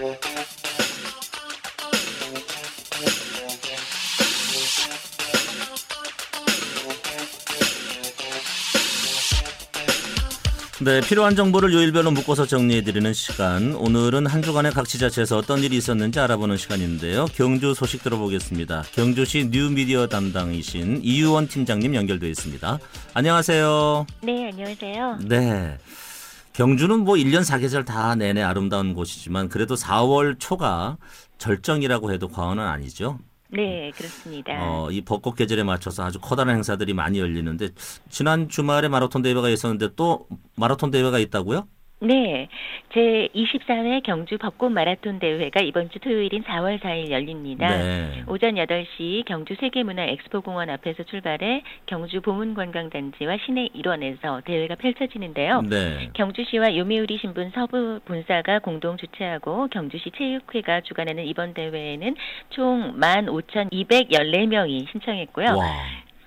네, 필요한 정보를 요일별로 묶어서 정리해드리는 시간. 오늘은 한 주간의 각 지자체에서 어떤 일이 있었는지 알아보는 시간인데요. 경주 소식 들어보겠습니다. 경주시 뉴미디어 담당이신 이유원 팀장님 연결돼 있습니다. 안녕하세요. 네, 안녕하세요. 네. 경주는 뭐 1년 사계절 다 내내 아름다운 곳이지만 그래도 4월 초가 절정이라고 해도 과언은 아니죠. 네, 그렇습니다. 어, 이 벚꽃 계절에 맞춰서 아주 커다란 행사들이 많이 열리는데 지난 주말에 마라톤 대회가 있었는데 또 마라톤 대회가 있다고요? 네, 제 24회 경주 벚꽃 마라톤 대회가 이번 주 토요일인 4월 4일 열립니다. 네. 오전 8시 경주 세계문화 엑스포공원 앞에서 출발해 경주 보문관광단지와 시내 일원에서 대회가 펼쳐지는데요. 네. 경주시와 요미우리 신분 서부 본사가 공동 주최하고 경주시 체육회가 주관하는 이번 대회에는 총 15,214명이 신청했고요. 와.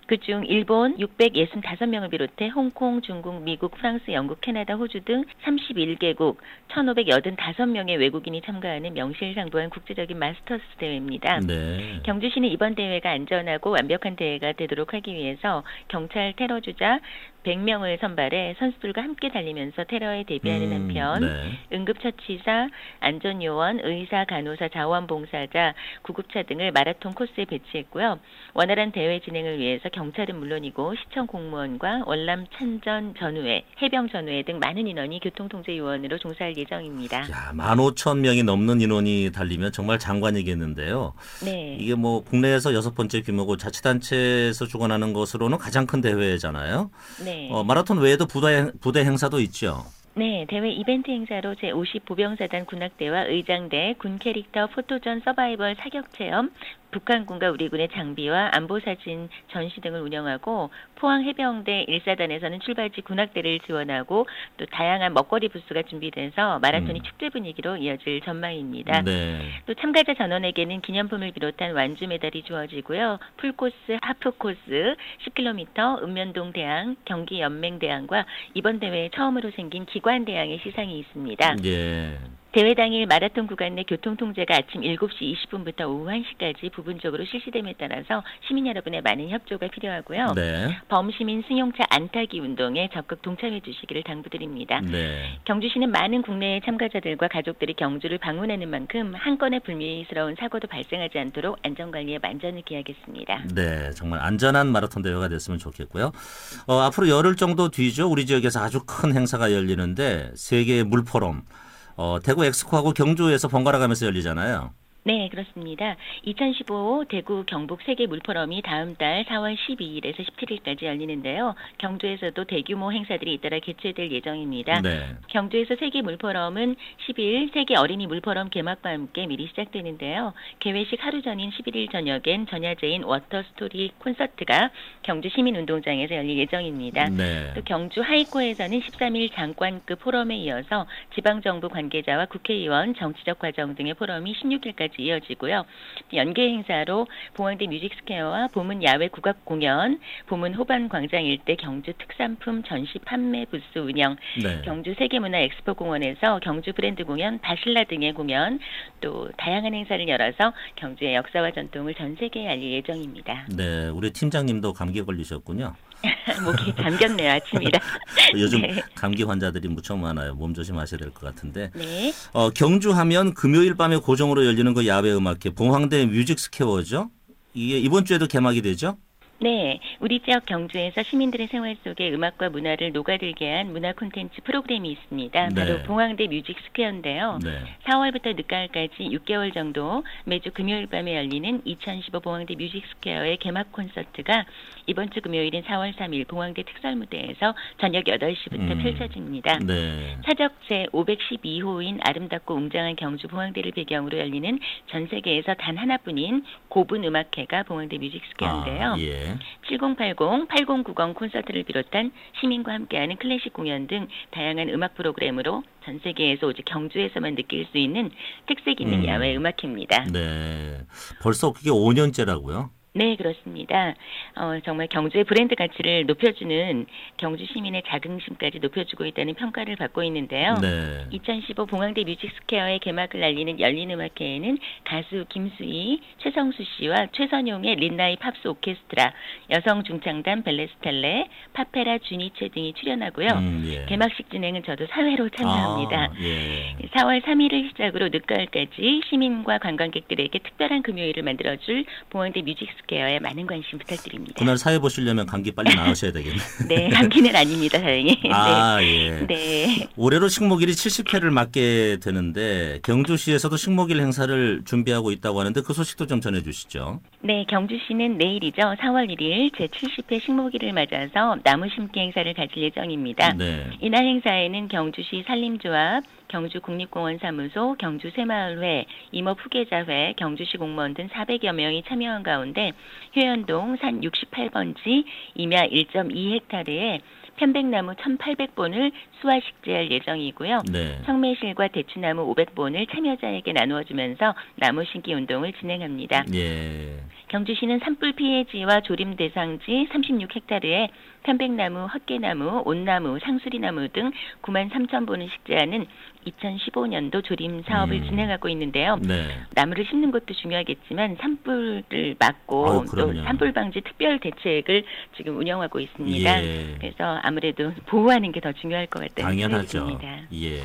그중 일본 665명을 비롯해 홍콩, 중국, 미국, 프랑스, 영국, 캐나다, 호주 등 31개국 1,585명의 외국인이 참가하는 명실상부한 국제적인 마스터스 대회입니다. 네. 경주시는 이번 대회가 안전하고 완벽한 대회가 되도록 하기 위해서 경찰 테러 주자 100명을 선발해 선수들과 함께 달리면서 테러에 대비하는 음, 한편 네. 응급처치사, 안전요원, 의사, 간호사, 자원봉사자, 구급차 등을 마라톤 코스에 배치했고요. 원활한 대회 진행을 위해서 경찰은 물론이고 시청 공무원과 월남 찬전 전우회, 해병 전우회 등 많은 인원이 교통통제 요원으로 종사할 예정입니다. 야, 15,000명이 넘는 인원이 달리면 정말 장관이겠는데요. 네. 이게 뭐 국내에서 여섯 번째 규모고 자치단체에서 주관하는 것으로는 가장 큰 대회잖아요. 네. 어, 마라톤 외에도 부대, 부대 행사도 있죠. 네, 대회 이벤트 행사로 제50 보병사단 군악대와 의장대, 군 캐릭터 포토전 서바이벌 사격 체험, 북한군과 우리군의 장비와 안보 사진 전시 등을 운영하고 포항 해병대 1사단에서는 출발지 군악대를 지원하고 또 다양한 먹거리 부스가 준비돼서 마라톤이 음. 축제 분위기로 이어질 전망입니다. 네. 또 참가자 전원에게는 기념품을 비롯한 완주 메달이 주어지고요. 풀코스, 하프코스, 10km, 읍면동 대항, 경기 연맹 대항과 이번 대회에 처음으로 생긴 기관 대항의 시상이 있습니다. 예. 대회 당일 마라톤 구간 내 교통 통제가 아침 7시 20분부터 오후 1시까지 부분적으로 실시됨에 따라서 시민 여러분의 많은 협조가 필요하고요. 네. 범시민 승용차 안타기 운동에 적극 동참해 주시기를 당부드립니다. 네. 경주시는 많은 국내의 참가자들과 가족들이 경주를 방문하는 만큼 한 건의 불미스러운 사고도 발생하지 않도록 안전관리에 만전을 기하겠습니다. 네, 정말 안전한 마라톤 대회가 됐으면 좋겠고요. 어, 앞으로 열흘 정도 뒤죠. 우리 지역에서 아주 큰 행사가 열리는데 세계 물포럼. 어, 대구 엑스코하고 경주에서 번갈아 가면서 열리잖아요. 네, 그렇습니다. 2015 대구 경북 세계 물포럼이 다음 달 4월 12일에서 17일까지 열리는데요. 경주에서도 대규모 행사들이 잇따라 개최될 예정입니다. 네. 경주에서 세계 물포럼은 10일 세계 어린이 물포럼 개막과 함께 미리 시작되는데요. 개회식 하루 전인 11일 저녁엔 전야제인 워터스토리 콘서트가 경주 시민운동장에서 열릴 예정입니다. 네. 또 경주 하이코에서는 13일 장관급 포럼에 이어서 지방정부 관계자와 국회의원, 정치적 과정 등의 포럼이 16일까지 이어지고요. 연계 행사로 봉황대 뮤직스퀘어와 보문 야외 국악 공연, 보문 호반 광장 일대 경주 특산품 전시 판매 부스 운영, 네. 경주 세계문화 엑스포 공원에서 경주 브랜드 공연, 바실라 등의 공연, 또 다양한 행사를 열어서 경주의 역사와 전통을 전 세계에 알릴 예정입니다. 네, 우리 팀장님도 감기 걸리셨군요. 목이 잠겼네요, 아침이라. 요즘 네. 감기 환자들이 무척 많아요. 몸 조심하셔야 될 것 같은데. 네. 어, 경주하면 금요일 밤에 고정으로 열리는 그 야외 음악회 봉황대 뮤직 스퀘어죠. 이게 이번 주에도 개막이 되죠? 네, 우리 지역 경주에서 시민들의 생활 속에 음악과 문화를 녹아들게 한 문화 콘텐츠 프로그램이 있습니다. 네. 바로 봉황대 뮤직 스퀘어인데요. 네. 4월부터 늦가을까지 6개월 정도 매주 금요일 밤에 열리는 2015 봉황대 뮤직 스퀘어의 개막 콘서트가 이번 주 금요일인 4월 3일 봉황대 특설 무대에서 저녁 8시부터 음. 펼쳐집니다. 네. 사적 제 512호인 아름답고 웅장한 경주 봉황대를 배경으로 열리는 전 세계에서 단 하나뿐인 고분 음악회가 봉황대 뮤직 스퀘어인데요. 아, 예. 7080, 8090 콘서트를 비롯한 시민과 함께하는 클래식 공연 등 다양한 음악 프로그램으로 전 세계에서 오직 경주에서만 느낄 수 있는 특색 있는 음. 야외 음악회입니다. 네. 벌써 그게 5년째라고요? 네, 그렇습니다. 어, 정말 경주의 브랜드 가치를 높여주는 경주 시민의 자긍심까지 높여주고 있다는 평가를 받고 있는데요. 네. 2015 봉황대 뮤직스퀘어의 개막을 알리는 열린음악회에는 가수 김수희, 최성수 씨와 최선용의 린나이 팝스 오케스트라, 여성 중창단 벨레스텔레, 파페라 주니체 등이 출연하고요. 음, 예. 개막식 진행은 저도 사회로 참여합니다. 아, 예. 4월 3일을 시작으로 늦가을까지 시민과 관광객들에게 특별한 금요일을 만들어줄 봉황대 뮤직스퀘어 에 많은 관심 부탁드립니다. 그날 사회 보시려면 감기 빨리 나으셔야 되겠네. 네, 감기는 아닙니다, 다행히. 아, 예. 네. 네. 올해로 식목일이 70회를 맞게 되는데 경주시에서도 식목일 행사를 준비하고 있다고 하는데 그 소식도 좀 전해 주시죠. 네, 경주시는 내일이죠. 4월 1일 제70회 식목일을 맞아서 나무 심기 행사를 가질 예정입니다. 네. 이날 행사에는 경주시 산림조합, 경주국립공원 사무소, 경주새마을회, 임업 후계자회, 경주시 공무원 등 400여 명이 참여한 가운데 효연동 산 68번지 임야 1.2헥타르에 편백나무 1,800본을 수화 식재할 예정이고요. 네. 청매실과 대추나무 500본을 참여자에게 나누어 주면서 나무 심기 운동을 진행합니다. 예. 경주시는 산불 피해지와 조림 대상지 36헥타르에 편백나무, 헛개나무, 온나무, 상수리나무 등 9만 3천 본을 식재하는 2015년도 조림 사업을 음. 진행하고 있는데요. 네. 나무를 심는 것도 중요하겠지만 산불을 막고 아우, 또. 산불 방지 특별 대책을 지금 운영하고 있습니다. 예. 그래서 아무래도 보호하는 게 더 중요할 것 같다는 당연하죠. 생각이 듭니다. 예.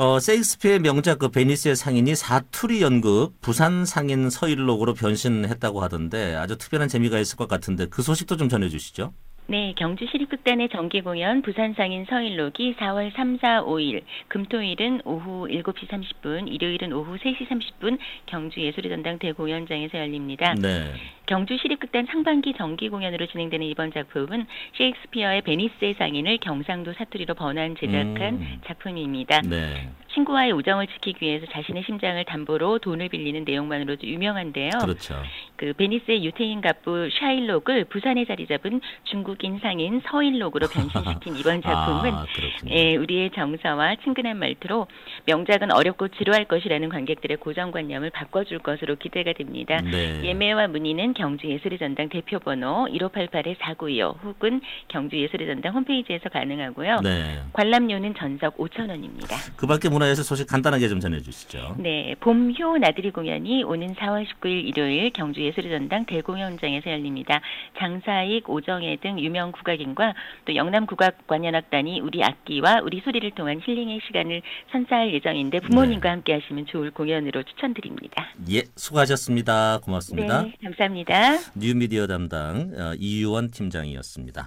어, 세익스피어의 명작 그 베니스의 상인이 사투리 연극 부산 상인 서일록으로 변신했다고 하던데 아주 특별한 재미가 있을 것 같은데 그 소식도 좀 전해 주시죠. 네, 경주 시립극단의 정기 공연 부산 상인 서일록이 4월 3, 4, 5일, 금토일은 오후 7시 30분, 일요일은 오후 3시 30분 경주 예술의 전당 대공연장에서 열립니다. 네. 경주 시립극단 상반기 정기 공연으로 진행되는 이번 작품은 셰익스피어의 베니스의 상인을 경상도 사투리로 번안 제작한 음. 작품입니다. 네. 친구와의 우정을 지키기 위해서 자신의 심장을 담보로 돈을 빌리는 내용만으로도 유명한데요. 그렇죠. 그 베니스의 유태인 갑부 샤일록을 부산에 자리 잡은 중국 인 상인 서일록으로 변신시킨 이번 작품은 아. 예, 우리의 정서와 친근한 말투로 명작은 어렵고 지루할 것이라는 관객들의 고정관념을 바꿔줄 것으로 기대가 됩니다. 네. 예매와 문의는 경주예술의 전당 대표번호 1588-4925 혹은 경주예술의 전당 홈페이지에서 가능하고요. 네. 관람료는 전석 5,000원입니다. 그 밖에 문화예술 소식 간단하게 좀 전해 주시죠. 네, 봄효 나들이 공연이 오는 4월 19일 일요일 경주예술의 전당 대공연장에서 열립니다. 장사익, 오정혜 등 유명 국악인과 또 영남 국악 관현악단이 우리 악기와 우리 소리를 통한 힐링의 시간을 선사할 예정인데 부모님과 함께 하시면 좋을 공연으로 추천드립니다. 예, 수고하셨습니다. 고맙습니다. 네, 감사합니다. 뉴미디어 담당 어, 이유원 팀장이었습니다.